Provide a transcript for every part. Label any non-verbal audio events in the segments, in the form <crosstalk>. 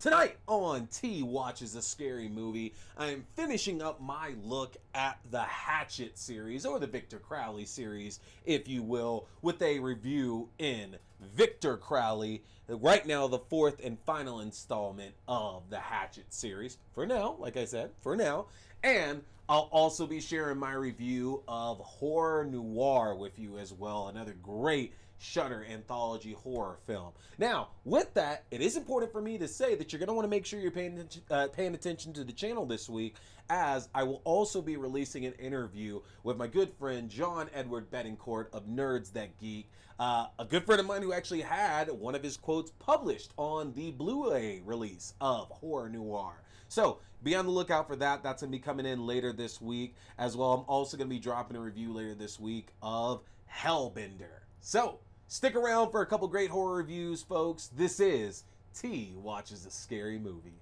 Tonight on T Watches a Scary Movie, I am finishing up my look at the Hatchet series, or the Victor Crowley series, if you will, with a review in Victor Crowley. Right now, the fourth and final installment of the Hatchet series. For now, like I said, for now. And I'll also be sharing my review of Horror Noir with you as well. Another great Shudder anthology horror film. Now, with that, it is important for me to say that you're going to want to make sure you're paying attention, uh, paying attention to the channel this week, as I will also be releasing an interview with my good friend John Edward Betancourt of Nerds That Geek, uh, a good friend of mine who actually had one of his quotes published on the Blu-ray release of Horror Noir. So be on the lookout for that. That's going to be coming in later this week as well. I'm also going to be dropping a review later this week of Hellbender. So Stick around for a couple great horror reviews, folks. This is T Watches a Scary Movie.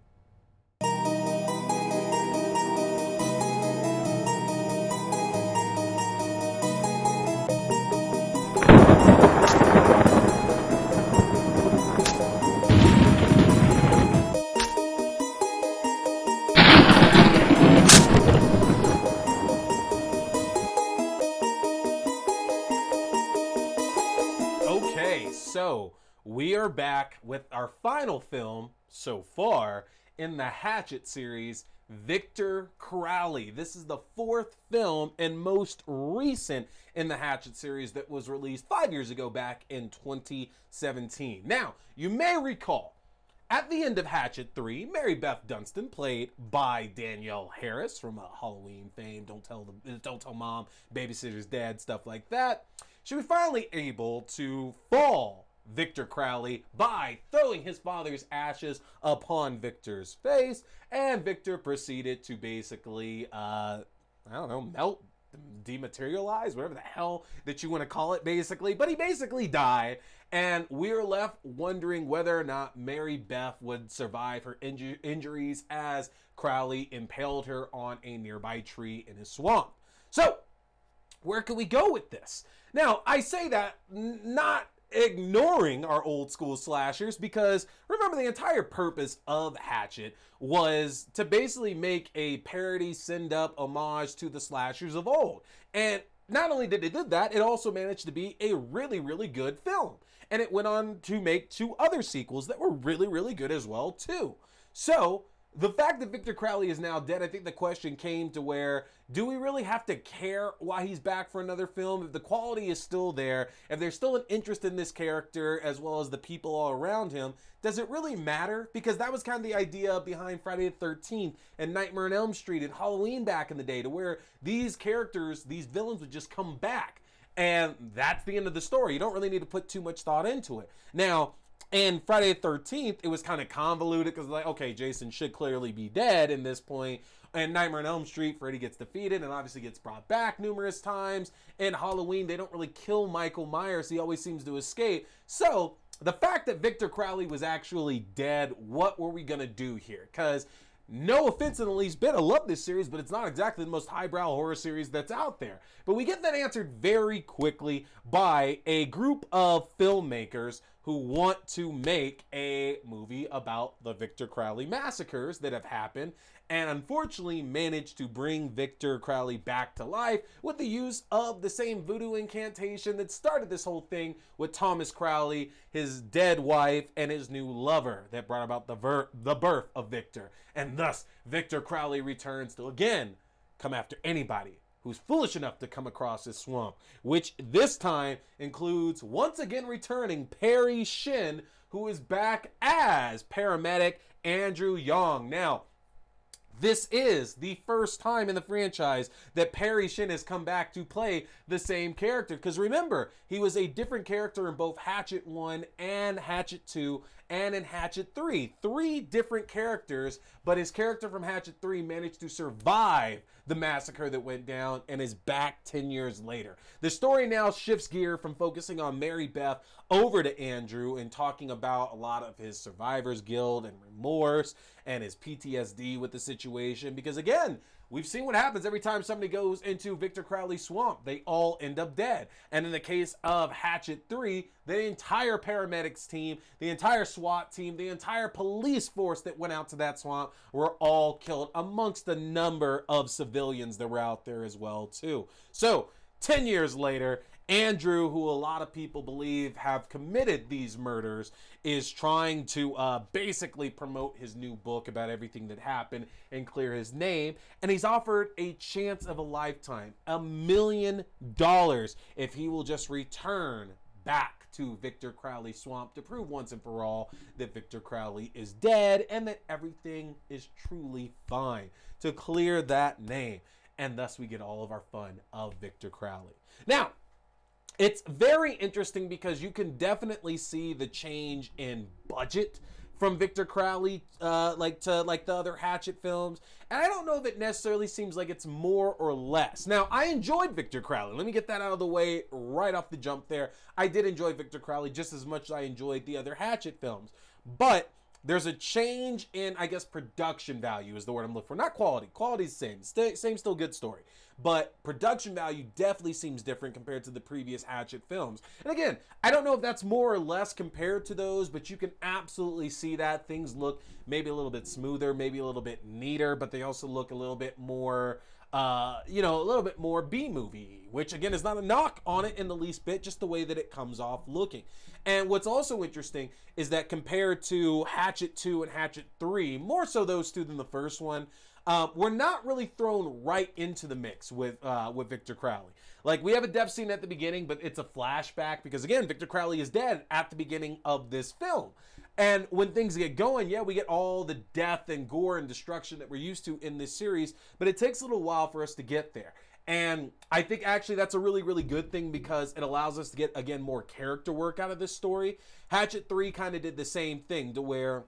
We are back with our final film so far in the Hatchet series, Victor Crowley. This is the fourth film and most recent in the Hatchet series that was released five years ago back in 2017. Now, you may recall at the end of Hatchet 3, Mary Beth Dunston, played by Danielle Harris from uh, Halloween fame, Don't Tell the Don't Tell Mom, Babysitter's Dad, stuff like that she was finally able to fall Victor Crowley by throwing his father's ashes upon Victor's face, and Victor proceeded to basically, uh, I don't know, melt, dematerialize, whatever the hell that you want to call it, basically. But he basically died, and we're left wondering whether or not Mary Beth would survive her inju- injuries as Crowley impaled her on a nearby tree in his swamp. So, where can we go with this? Now, I say that not ignoring our old school slashers because remember the entire purpose of Hatchet was to basically make a parody send up homage to the slashers of old. And not only did it do that, it also managed to be a really, really good film. And it went on to make two other sequels that were really, really good as well, too. So, the fact that Victor Crowley is now dead, I think the question came to where do we really have to care why he's back for another film? If the quality is still there, if there's still an interest in this character as well as the people all around him, does it really matter? Because that was kind of the idea behind Friday the 13th and Nightmare on Elm Street and Halloween back in the day, to where these characters, these villains would just come back. And that's the end of the story. You don't really need to put too much thought into it. Now, and Friday the 13th, it was kind of convoluted because, like, okay, Jason should clearly be dead in this point. And Nightmare on Elm Street, Freddy gets defeated and obviously gets brought back numerous times. And Halloween, they don't really kill Michael Myers, he always seems to escape. So, the fact that Victor Crowley was actually dead, what were we going to do here? Because no offense in the least bit, I love this series, but it's not exactly the most highbrow horror series that's out there. But we get that answered very quickly by a group of filmmakers who want to make a movie about the Victor Crowley massacres that have happened and unfortunately managed to bring Victor Crowley back to life with the use of the same voodoo incantation that started this whole thing with Thomas Crowley, his dead wife, and his new lover that brought about the, ver- the birth of Victor. And thus, Victor Crowley returns to again come after anybody who's foolish enough to come across this swamp, which this time includes once again returning Parry Shen, who is back as paramedic Andrew Young. Now, this is the first time in the franchise that Parry Shen has come back to play the same character. Because remember, he was a different character in both Hatchet 1 and Hatchet 2 and in Hatchet 3. Three different characters, but his character from Hatchet 3 managed to survive the massacre that went down and is back 10 years later. The story now shifts gear from focusing on Mary Beth over to Andrew and talking about a lot of his survivor's guilt and remorse and his PTSD with the situation. Because again, we've seen what happens every time somebody goes into Victor Crowley's swamp. They all end up dead. And in the case of Hatchet 3, the entire paramedics team, the entire SWAT team, the entire police force that went out to that swamp were all killed amongst a number of civilians that were out there as well too. So, 10 years later, Andrew, who a lot of people believe have committed these murders, is trying to uh, basically promote his new book about everything that happened and clear his name. And he's offered a chance of a lifetime, a million dollars, if he will just return back to Victor Crowley Swamp to prove once and for all that Victor Crowley is dead and that everything is truly fine, to clear that name. And thus we get all of our fun of Victor Crowley. Now, it's very interesting because you can definitely see the change in budget from Victor Crowley, uh, like to like the other Hatchet films. And I don't know if it necessarily seems like it's more or less. Now, I enjoyed Victor Crowley. Let me get that out of the way right off the jump there. I did enjoy Victor Crowley just as much as I enjoyed the other Hatchet films. But there's a change in, I guess, production value is the word I'm looking for. Not quality. Quality's same. Stay, same, still good story. But production value definitely seems different compared to the previous Hatchet films. And again, I don't know if that's more or less compared to those, but you can absolutely see that things look maybe a little bit smoother, maybe a little bit neater, but they also look a little bit more uh, you know, a little bit more B movie, which again is not a knock on it in the least bit, just the way that it comes off looking. And what's also interesting is that compared to Hatchet 2 and Hatchet 3, more so those two than the first one, uh, we're not really thrown right into the mix with uh, with Victor Crowley. Like we have a death scene at the beginning, but it's a flashback because again, Victor Crowley is dead at the beginning of this film. And when things get going, yeah, we get all the death and gore and destruction that we're used to in this series, but it takes a little while for us to get there. And I think actually that's a really, really good thing because it allows us to get, again, more character work out of this story. Hatchet 3 kind of did the same thing to where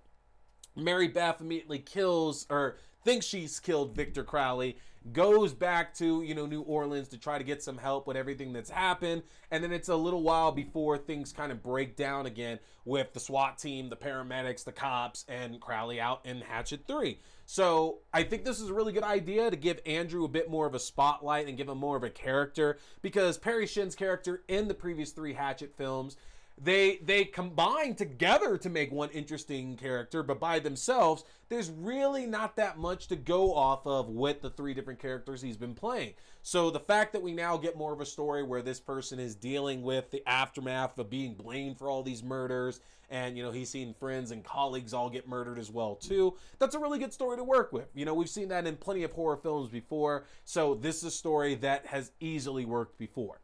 Mary Beth immediately kills or thinks she's killed Victor Crowley goes back to you know New Orleans to try to get some help with everything that's happened, and then it's a little while before things kind of break down again with the SWAT team, the paramedics, the cops, and Crowley out in Hatchet Three. So I think this is a really good idea to give Andrew a bit more of a spotlight and give him more of a character because Parry Shen's character in the previous three Hatchet films they they combine together to make one interesting character but by themselves there's really not that much to go off of with the three different characters he's been playing. So the fact that we now get more of a story where this person is dealing with the aftermath of being blamed for all these murders and you know he's seen friends and colleagues all get murdered as well too that's a really good story to work with. You know we've seen that in plenty of horror films before so this is a story that has easily worked before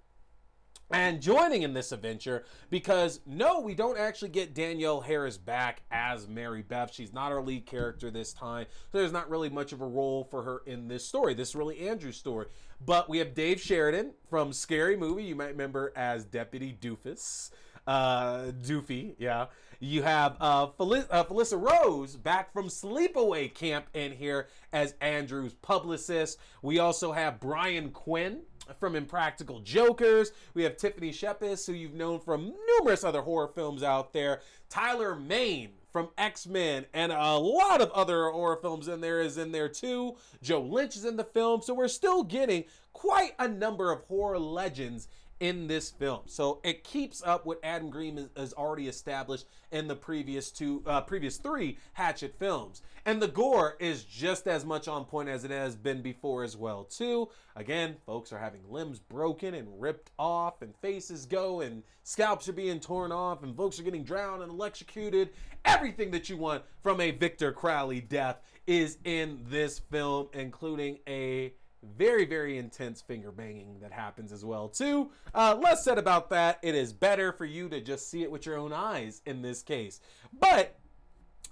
and joining in this adventure because no, we don't actually get Danielle Harris back as Mary Beth. She's not our lead character this time, so there's not really much of a role for her in this story. This is really Andrew's story. But we have Dave Sheridan from Scary Movie, you might remember as Deputy Doofus. Uh, Doofy, yeah. You have uh, Felicia, uh, Felissa Rose back from Sleepaway Camp in here as Andrew's publicist. We also have Brian Quinn from Impractical Jokers. We have Tiffany Shepis, who you've known from numerous other horror films out there. Tyler Mane from X Men, and a lot of other horror films in there is in there too. Joe Lynch is in the film, so we're still getting quite a number of horror legends in this film. So it keeps up what Adam Green has already established in the previous two, uh, previous three Hatchet films. And the gore is just as much on point as it has been before as well too. Again, folks are having limbs broken and ripped off, and faces go, and scalps are being torn off, and folks are getting drowned and electrocuted. Everything that you want from a Victor Crowley death is in this film, including a very very intense finger banging that happens as well too. Uh, less said about that it is better for you to just see it with your own eyes in this case. But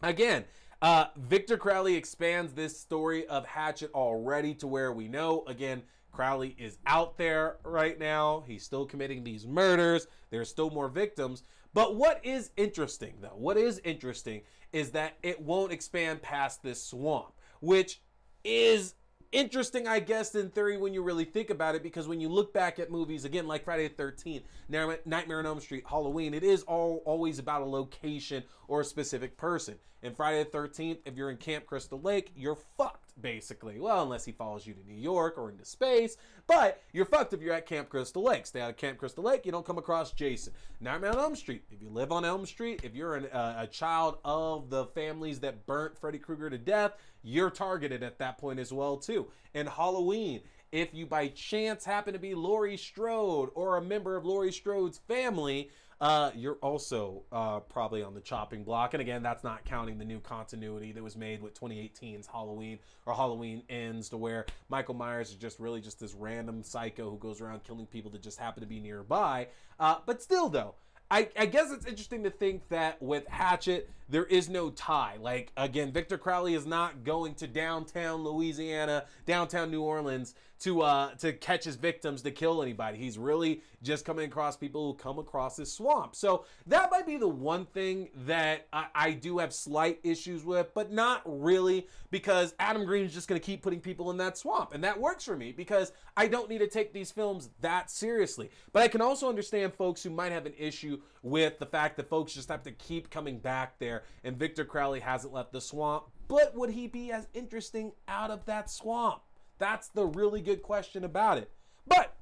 again uh, victor crowley expands this story of hatchet already to where we know again crowley is out there right now. He's still committing these murders. There's still more victims. But what is interesting though what is interesting is that it won't expand past this swamp which is interesting, I guess, in theory when you really think about it, because when you look back at movies again, like Friday the Thirteenth, Nightmare on Elm Street, Halloween, it is all always about a location or a specific person. In Friday the Thirteenth, if you're in Camp Crystal Lake, you're fucked. Basically. Well, unless he follows you to New York or into space. But you're fucked if you're at Camp Crystal Lake. Stay out of Camp Crystal Lake, you don't come across Jason. Nightmare on Elm Street. If you live on Elm Street, if you're an, uh, a child of the families that burnt Freddy Krueger to death, you're targeted at that point as well too. And Halloween, if you by chance happen to be Laurie Strode or a member of Laurie Strode's family, uh, you're also uh, probably on the chopping block. And again, that's not counting the new continuity that was made with 2018's Halloween or Halloween Ends, to where Michael Myers is just really just this random psycho who goes around killing people that just happen to be nearby. Uh, but still, though, I, I, guess it's interesting to think that with Hatchet, there is no tie. Like, again, Victor Crowley is not going to downtown Louisiana, downtown New Orleans to uh, to catch his victims to kill anybody. He's really just coming across people who come across this swamp. So that might be the one thing that I, I do have slight issues with, but not really because Adam Green is just going to keep putting people in that swamp, and that works for me because I don't need to take these films that seriously. But I can also understand folks who might have an issue with the fact that folks just have to keep coming back there, and Victor Crowley hasn't left the swamp. But would he be as interesting out of that swamp? That's the really good question about it. But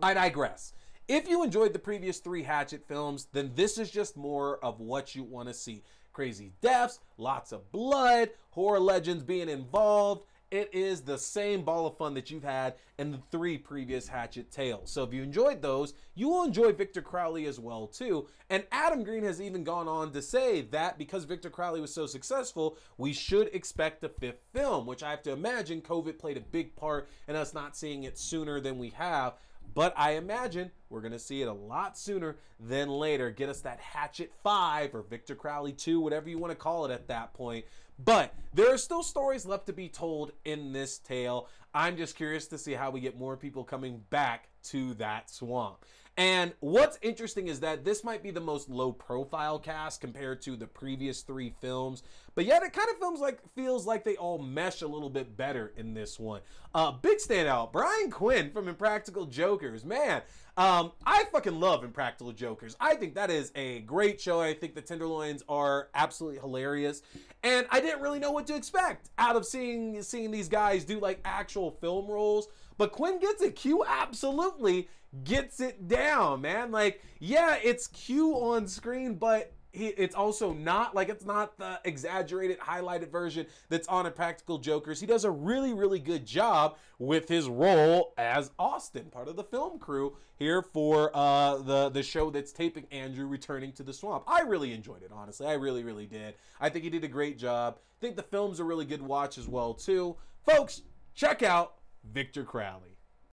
I digress. If you enjoyed the previous three Hatchet films, then this is just more of what you want to see. Crazy deaths, lots of blood, horror legends being involved, it is the same ball of fun that you've had in the three previous Hatchet tales. So if you enjoyed those, you will enjoy Victor Crowley as well too. And Adam Green has even gone on to say that because Victor Crowley was so successful, we should expect a fifth film, which I have to imagine COVID played a big part in us not seeing it sooner than we have. But I imagine we're going to see it a lot sooner than later. Get us that Hatchet 5 or Victor Crowley 2, whatever you want to call it at that point. But there are still stories left to be told in this tale. I'm just curious to see how we get more people coming back to that swamp. And what's interesting is that this might be the most low profile cast compared to the previous three films, but yet it kind of feels like feels like they all mesh a little bit better in this one. Uh, big standout, Brian Quinn from Impractical Jokers. Man, um, I fucking love Impractical Jokers. I think that is a great show. I think the Tenderloins are absolutely hilarious, and I didn't really know what to expect out of seeing seeing these guys do like actual film roles. But Quinn gets it. Q absolutely gets it down, man. Like, yeah, it's Q on screen, but it's also not like it's not the exaggerated highlighted version that's on Impractical Jokers. He does a really really good job with his role as Austin, part of the film crew here for uh, the the show that's taping Andrew returning to the swamp. I really enjoyed it, honestly. I really really did. I think he did a great job. I think the film's a really good watch as well too, folks. Check out Victor Crowley.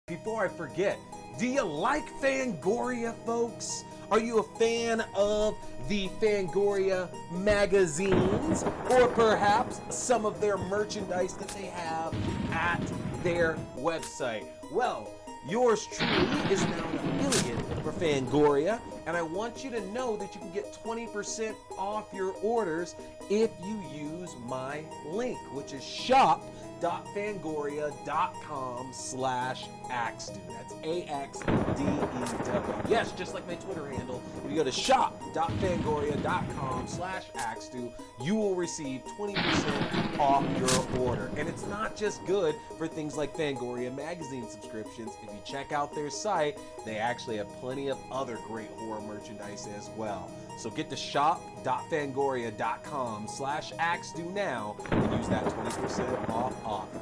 Before I forget, do you like Fangoria, folks? Are you a fan of the Fangoria magazines? Or perhaps some of their merchandise that they have at their website? Well, yours truly is now an affiliate for Fangoria, and I want you to know that you can get 20% off your orders if you use my link, which is shop.fangoria.com slash axdew. That's A-X-D-E-W. Yes, just like my Twitter handle. If you go to shop.fangoria.com slash axdew, you will receive 20% off your order. And it's not just good for things like Fangoria magazine subscriptions. If you check out their site, they actually have plenty of other great horror merchandise as well. So get to shop.fangoria.com slash axdew now and use that 20% off offer.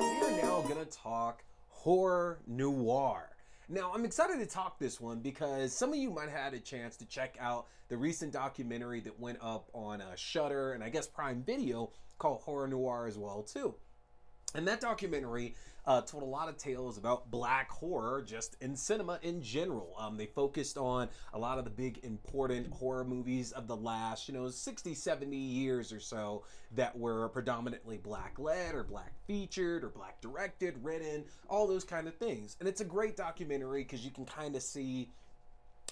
We're now going to talk horror noir. Now, I'm excited to talk this one because some of you might have had a chance to check out the recent documentary that went up on uh, Shudder and I guess Prime Video called Horror Noir as well too. And that documentary uh, told a lot of tales about black horror just in cinema in general. Um, they focused on a lot of the big important horror movies of the last, you know, 60, 70 years or so that were predominantly black led or black featured or black directed, written, all those kind of things. And it's a great documentary because you can kind of see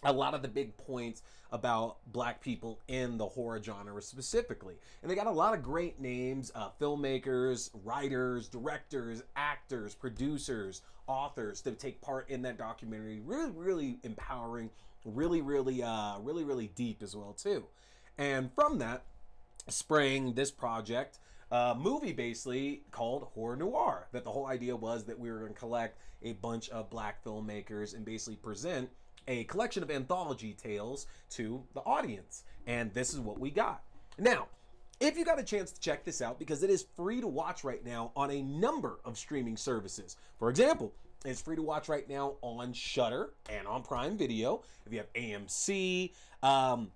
a lot of the big points about black people in the horror genre specifically. And they got a lot of great names uh, filmmakers, writers, directors, actors, producers, authors to take part in that documentary. Really, really empowering, really, really, uh, really, really deep as well, too. And from that, sprang this project a movie basically called Horror Noir. That the whole idea was that we were going to collect a bunch of black filmmakers and basically present a collection of anthology tales to the audience. And this is what we got. Now, if you got a chance to check this out, because it is free to watch right now on a number of streaming services. For example, it's free to watch right now on Shudder and on Prime Video. If you have AMC, um,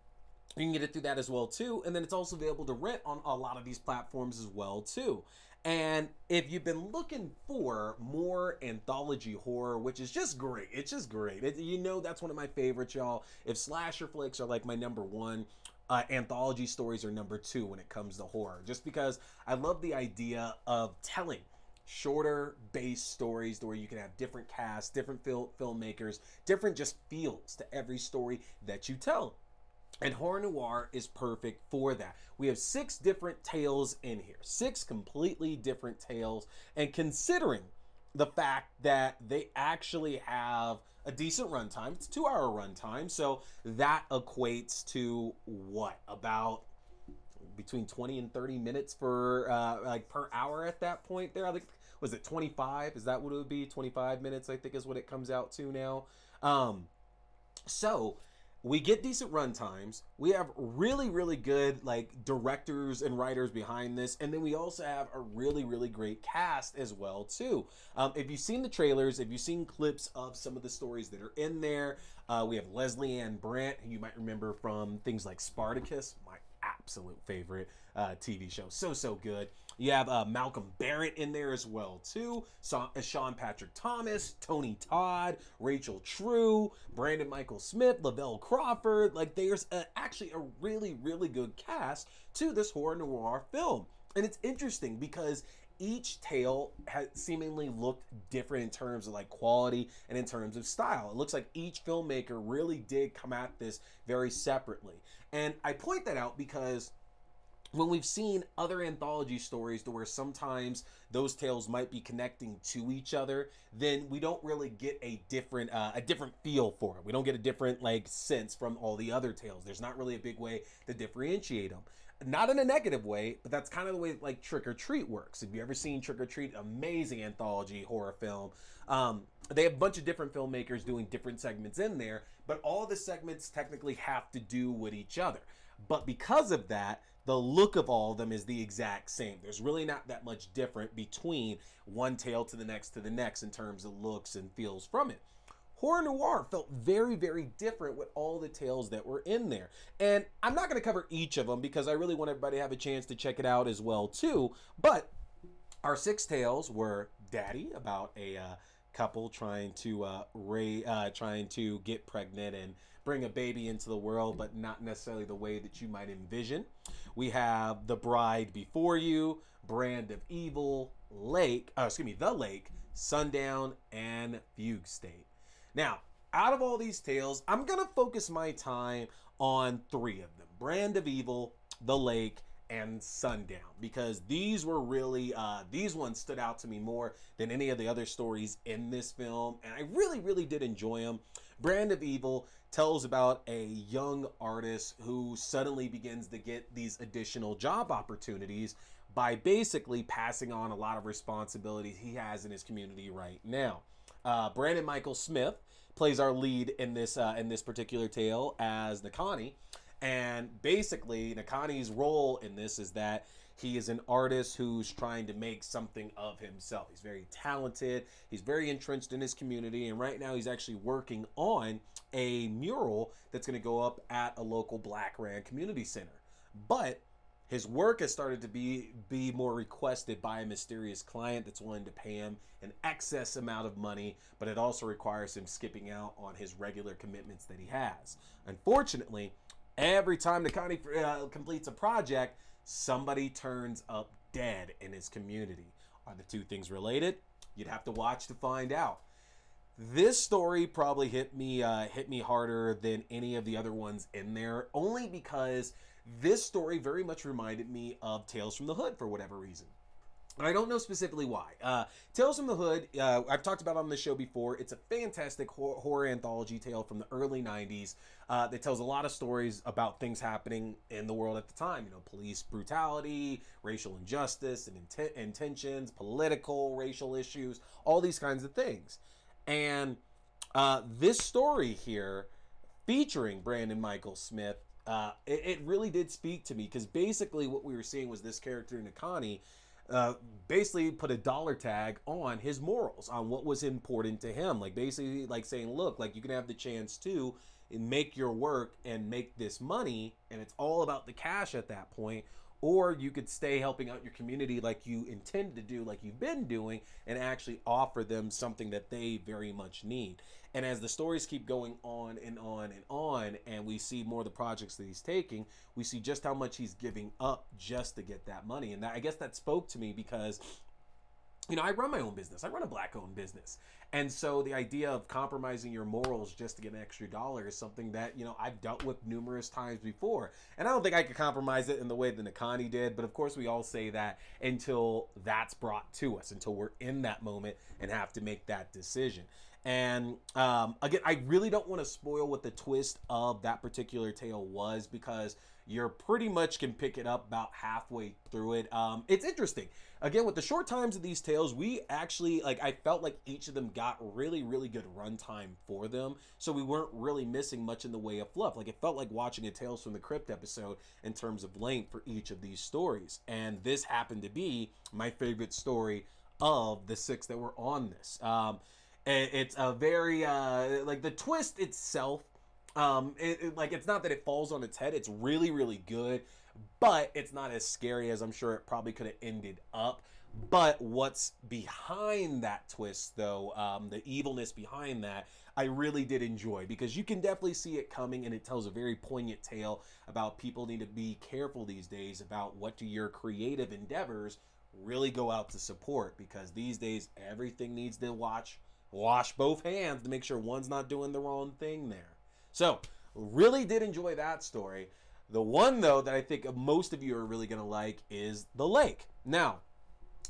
you can get it through that as well too. And then it's also available to rent on a lot of these platforms as well too. And if you've been looking for more anthology horror, which is just great, it's just great. It, you know, that's one of my favorites, y'all. If slasher flicks are like my number one, uh, anthology stories are number two when it comes to horror. Just because I love the idea of telling shorter base stories where you can have different casts, different fil- filmmakers, different just feels to every story that you tell. And Horror Noir is perfect for that. We have six different tales in here, six completely different tales. And considering the fact that they actually have a decent runtime, it's a two hour runtime. So that equates to what? About between 20 and 30 minutes for uh, like per hour at that point there. I think was it 25? Is that what it would be? 25 minutes, I think is what it comes out to now. Um, so we get decent run times. We have really, really good like directors and writers behind this, and then we also have a really, really great cast as well too. Um, if you've seen the trailers, if you've seen clips of some of the stories that are in there, uh, we have Lesley-Ann Brandt, who you might remember from things like Spartacus, my absolute favorite uh, TV show. So so good. You have uh, Malcolm Barrett in there as well too. So, uh, Sean Patrick Thomas, Tony Todd, Rachel True, Brandon Mychal Smith, Lavelle Crawford. Like there's a, actually a really really good cast to this horror noir film, and it's interesting because each tale has seemingly looked different in terms of like quality and in terms of style. It looks like each filmmaker really did come at this very separately. And I point that out because when we've seen other anthology stories to where sometimes those tales might be connecting to each other then we don't really get a different uh, a different feel for it we don't get a different like sense from all the other tales. There's not really a big way to differentiate them not in a negative way but that's kind of the way like trick or treat works. If you ever seen trick or treat? Amazing anthology horror film. Um, they have a bunch of different filmmakers doing different segments in there but all the segments technically have to do with each other. But because of that the look of all of them is the exact same. There's really not that much different between one tale to the next to the next in terms of looks and feels from it. Horror Noir felt very, very different with all the tales that were in there. And I'm not going to cover each of them because I really want everybody to have a chance to check it out as well too. But our six tales were Daddy about a uh, couple trying to uh, uh, trying to get pregnant and bring a baby into the world, but not necessarily the way that you might envision. We have The Bride Before You, Brand of Evil, Lake, uh, excuse me, The Lake, Sundown, and Fugue State. Now, out of all these tales, I'm going to focus my time on three of them Brand of Evil, The Lake, and Sundown because these were really uh, these ones stood out to me more than any of the other stories in this film, and I really really did enjoy them. Brand of Evil tells about a young artist who suddenly begins to get these additional job opportunities by basically passing on a lot of responsibilities he has in his community right now. Uh, Brandon Mychal Smith plays our lead in this uh, in this particular tale as Nakani, and basically Nakani's role in this is that he is an artist who's trying to make something of himself. He's very talented. He's very entrenched in his community. And right now, he's actually working on a mural that's going to go up at a local Black Rand community center. But his work has started to be be more requested by a mysterious client that's willing to pay him an excess amount of money, but it also requires him skipping out on his regular commitments that he has. Unfortunately, every time Nakani uh, completes a project, somebody turns up dead in his community. Are the two things related? You'd have to watch to find out. This story probably hit me uh, hit me harder than any of the other ones in there, only because this story very much reminded me of Tales from the Hood for whatever reason. I don't know specifically why. Uh, Tales from the Hood, uh, I've talked about on the show before. It's a fantastic horror, horror anthology tale from the early 90s uh, that tells a lot of stories about things happening in the world at the time. You know, police brutality, racial injustice and inten- intentions, political, racial issues, all these kinds of things. And uh, this story here, featuring Brandon Mychal Smith, uh, it, it really did speak to me because basically what we were seeing was this character, Nakani uh, basically put a dollar tag on his morals, on what was important to him. Like basically, like saying, look, like you can have the chance to make your work and make this money, and it's all about the cash at that point. Or you could stay helping out your community like you intend to do, like you've been doing, and actually offer them something that they very much need. And as the stories keep going on and on and on, and we see more of the projects that he's taking, we see just how much he's giving up just to get that money. And that, I guess that spoke to me because you know, I run my own business. I run a black owned business. And so the idea of compromising your morals just to get an extra dollar is something that, you know, I've dealt with numerous times before. And I don't think I could compromise it in the way that Nakani did. But of course, we all say that until that's brought to us, until we're in that moment and have to make that decision. And um, again, I really don't want to spoil what the twist of that particular tale was because you're pretty much can pick it up about halfway through it. Um, it's interesting. Again, with the short times of these tales, we actually like I felt like each of them got really, really good runtime for them. So we weren't really missing much in the way of fluff. Like it felt like watching a Tales from the Crypt episode in terms of length for each of these stories. And this happened to be my favorite story of the six that were on this. Um, it's a very uh, like the twist itself. Um, it, it, like it's not that it falls on its head. It's really really good, but it's not as scary as I'm sure it probably could have ended up. But what's behind that twist, though, um, the evilness behind that, I really did enjoy because you can definitely see it coming, and it tells a very poignant tale about people need to be careful these days about what do your creative endeavors really go out to support because these days everything needs to watch wash both hands to make sure one's not doing the wrong thing there. So, really did enjoy that story. The one, though, that I think most of you are really going to like is The Lake. Now,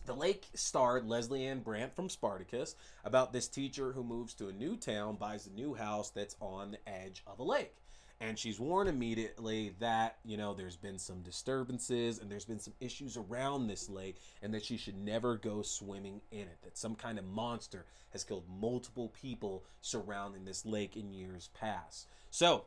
The Lake starred Lesley-Ann Brandt from Spartacus about this teacher who moves to a new town, buys a new house that's on the edge of a lake and she's warned immediately that you know there's been some disturbances and there's been some issues around this lake and that she should never go swimming in it that some kind of monster has killed multiple people surrounding this lake in years past. So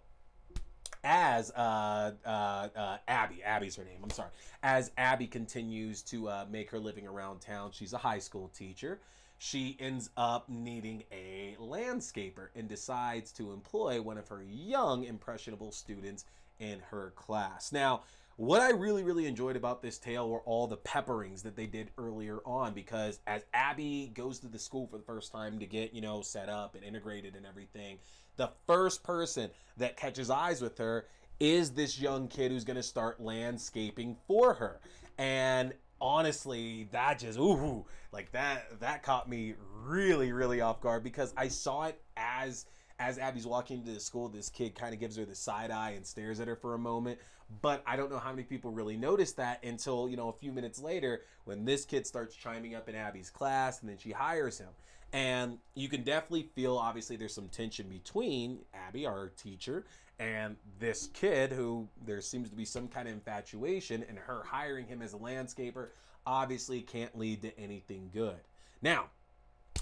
as uh, uh, uh, Abby, Abby's her name, I'm sorry, as Abby continues to uh, make her living around town, she's a high school teacher she ends up needing a landscaper and decides to employ one of her young, impressionable students in her class. Now, what I really, really enjoyed about this tale were all the pepperings that they did earlier on because as Abby goes to the school for the first time to get, you know, set up and integrated and everything, the first person that catches eyes with her is this young kid who's going to start landscaping for her. And honestly, that just ooh, like that that caught me really really off guard because I saw it as as Abby's walking into the school, this kid kind of gives her the side eye and stares at her for a moment. But I don't know how many people really noticed that until, you know, a few minutes later when this kid starts chiming up in Abby's class and then she hires him. And you can definitely feel, obviously, there's some tension between Abby, our teacher, and this kid who there seems to be some kind of infatuation, and her hiring him as a landscaper obviously can't lead to anything good. Now,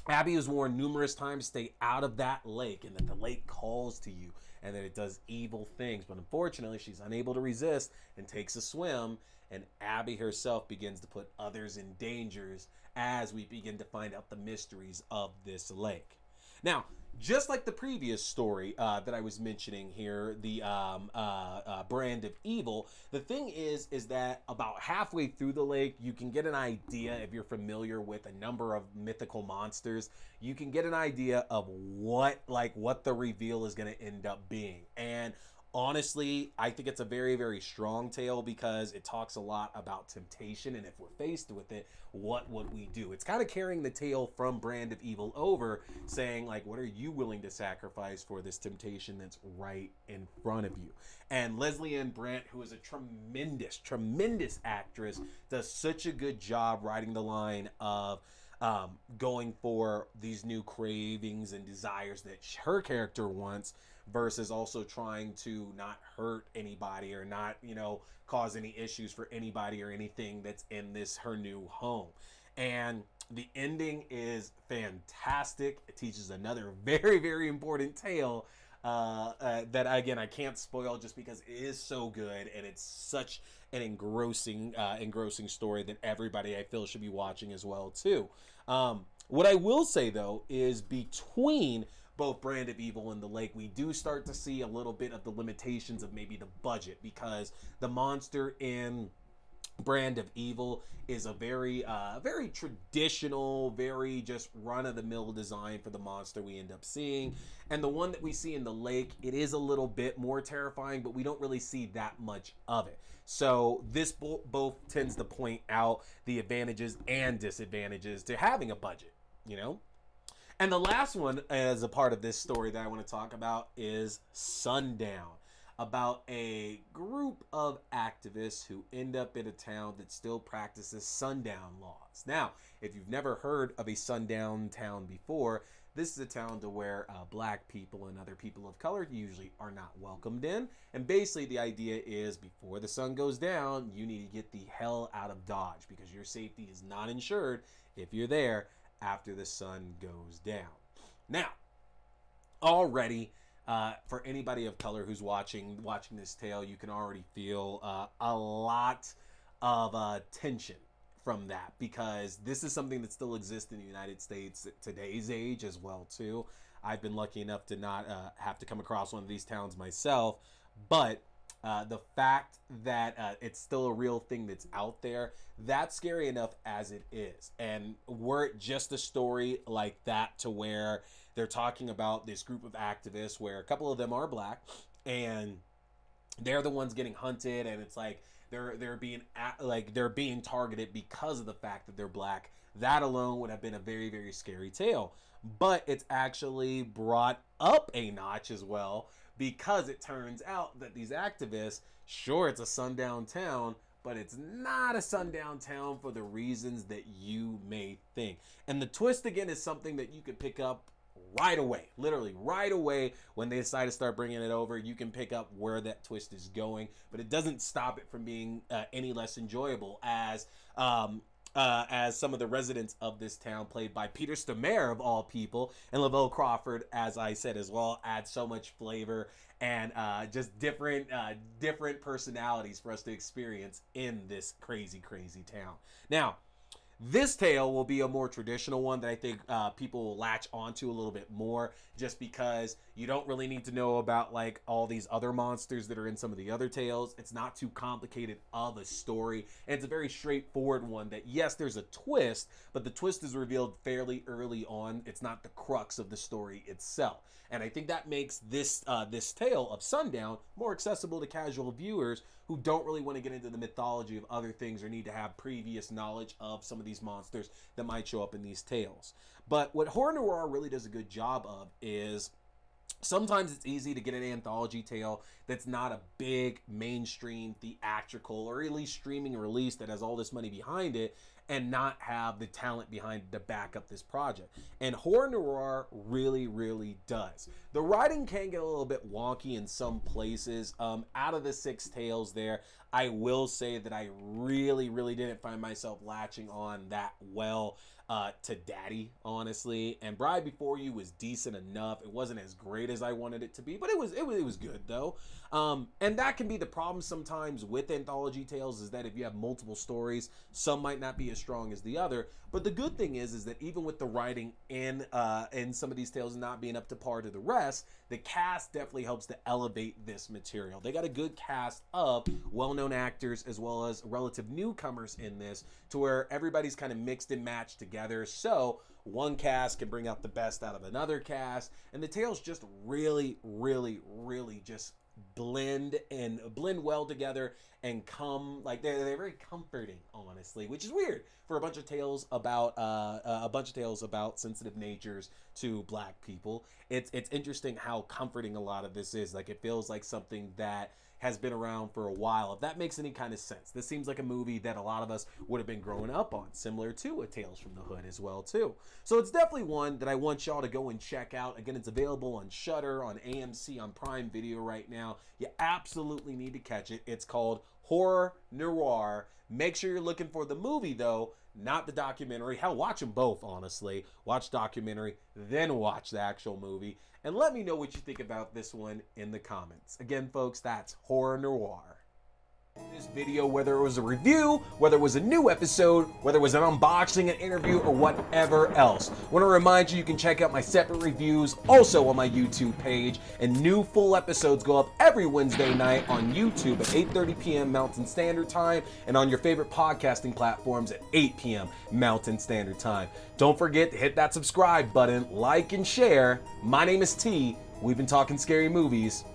Abby was warned numerous times stay out of that lake and that the lake calls to you and that it does evil things. But unfortunately, she's unable to resist and takes a swim. And Abby herself begins to put others in dangers as we begin to find out the mysteries of this lake. Now, just like the previous story uh, that I was mentioning here, the um, uh, uh, brand of evil. The thing is, is that about halfway through the lake, you can get an idea if you're familiar with a number of mythical monsters. You can get an idea of what, like, what the reveal is going to end up being, and honestly, I think it's a very, very strong tale because it talks a lot about temptation. And if we're faced with it, what would we do? It's kind of carrying the tale from Brand of Evil over, saying, like, what are you willing to sacrifice for this temptation that's right in front of you? And Lesley-Ann Brandt, who is a tremendous, tremendous actress, does such a good job writing the line of, um, going for these new cravings and desires that her character wants versus also trying to not hurt anybody or not, you know, cause any issues for anybody or anything that's in this her new home. And the ending is fantastic. It teaches another <laughs> very, very important tale uh, uh, that again I can't spoil just because it is so good and it's such an engrossing, uh, engrossing story that everybody I feel should be watching as well too. Um, what I will say though is between both Brand of Evil and The Lake, we do start to see a little bit of the limitations of maybe the budget because the monster in brand of evil is a very uh very traditional very just run of the mill design for the monster we end up seeing. And the one that we see in the lake it is a little bit more terrifying but we don't really see that much of it. So this bo- both tends to point out the advantages and disadvantages to having a budget you know and the last one, as a part of this story that I want to talk about, is Sundown, about a group of activists who end up in a town that still practices sundown laws. Now, if you've never heard of a sundown town before, this is a town to where uh, black people and other people of color usually are not welcomed in. And basically, the idea is before the sun goes down, you need to get the hell out of Dodge because your safety is not insured if you're there after the sun goes down. Now, already, uh, for anybody of color who's watching watching this tale, you can already feel uh, a lot of uh, tension from that because this is something that still exists in the United States today's age as well too. I've been lucky enough to not uh, have to come across one of these towns myself, but uh, the fact that uh, it's still a real thing that's out there, that's scary enough as it is. And were it just a story like that to where they're talking about this group of activists where a couple of them are black and they're the ones getting hunted and it's like they're they're being at, like they're being targeted because of the fact that they're black that alone would have been a very very scary tale but it's actually brought up a notch as well because it turns out that these activists, sure, it's a sundown town, but it's not a sundown town for the reasons that you may think. And the twist again is something that you could pick up right away, literally right away when they decide to start bringing it over. You can pick up where that twist is going, but it doesn't stop it from being uh, any less enjoyable as um, uh, as some of the residents of this town, played by Peter Stormare of all people, and Lavelle Crawford, as I said as well, add so much flavor and uh, just different uh, different personalities for us to experience in this crazy, crazy town. Now, this tale will be a more traditional one that I think uh, people will latch onto a little bit more, just because you don't really need to know about like all these other monsters that are in some of the other tales. It's not too complicated of a story, and it's a very straightforward one. That yes, there's a twist, but the twist is revealed fairly early on. It's not the crux of the story itself, and I think that makes this uh, this tale of Sundown more accessible to casual viewers who don't really want to get into the mythology of other things or need to have previous knowledge of some of these monsters that might show up in these tales. But what horror noir really does a good job of is sometimes it's easy to get an anthology tale that's not a big mainstream theatrical or at least streaming release that has all this money behind it and not have the talent behind to back up this project. And horror noir really, really does. The writing can get a little bit wonky in some places. Um, out of the six tales there, I will say that I really, really didn't find myself latching on that well uh, to Daddy, honestly. And Bride Before You was decent enough. It wasn't as great as I wanted it to be, but it was it was, it was good though. Um, and that can be the problem sometimes with anthology tales is that if you have multiple stories, some might not be as strong as the other. But the good thing is, is that even with the writing in uh, in some of these tales not being up to par to the rest, the cast definitely helps to elevate this material. They got a good cast of well-known actors as well as relative newcomers in this, to where everybody's kind of mixed and matched together. So one cast can bring out the best out of another cast, and the tales just really, really, really just blend and blend well together and come like they're, they're very comforting honestly which is weird for a bunch of tales about uh, a bunch of tales about sensitive natures to black people. It's it's interesting how comforting a lot of this is. Like it feels like something that has been around for a while. If that makes any kind of sense, this seems like a movie that a lot of us would have been growing up on, similar to a Tales from the Hood as well too. So it's definitely one that I want y'all to go and check out. Again, it's available on Shudder, on AMC, on Prime Video right now. You absolutely need to catch it. It's called Horror Noir. Make sure you're looking for the movie though, not the documentary. Hell, watch them both, honestly. Watch documentary, then watch the actual movie. And let me know what you think about this one in the comments. Again, folks, that's Horror Noir this video, whether it was a review, whether it was a new episode, whether it was an unboxing, an interview, or whatever else. I want to remind you you can check out my separate reviews also on my YouTube page, and new full episodes go up every Wednesday night on YouTube at 8:30 p.m. Mountain Standard Time and on your favorite podcasting platforms at 8 p.m. Mountain Standard Time. Don't forget to hit that subscribe button, like and share. My name is T. We've been talking scary movies.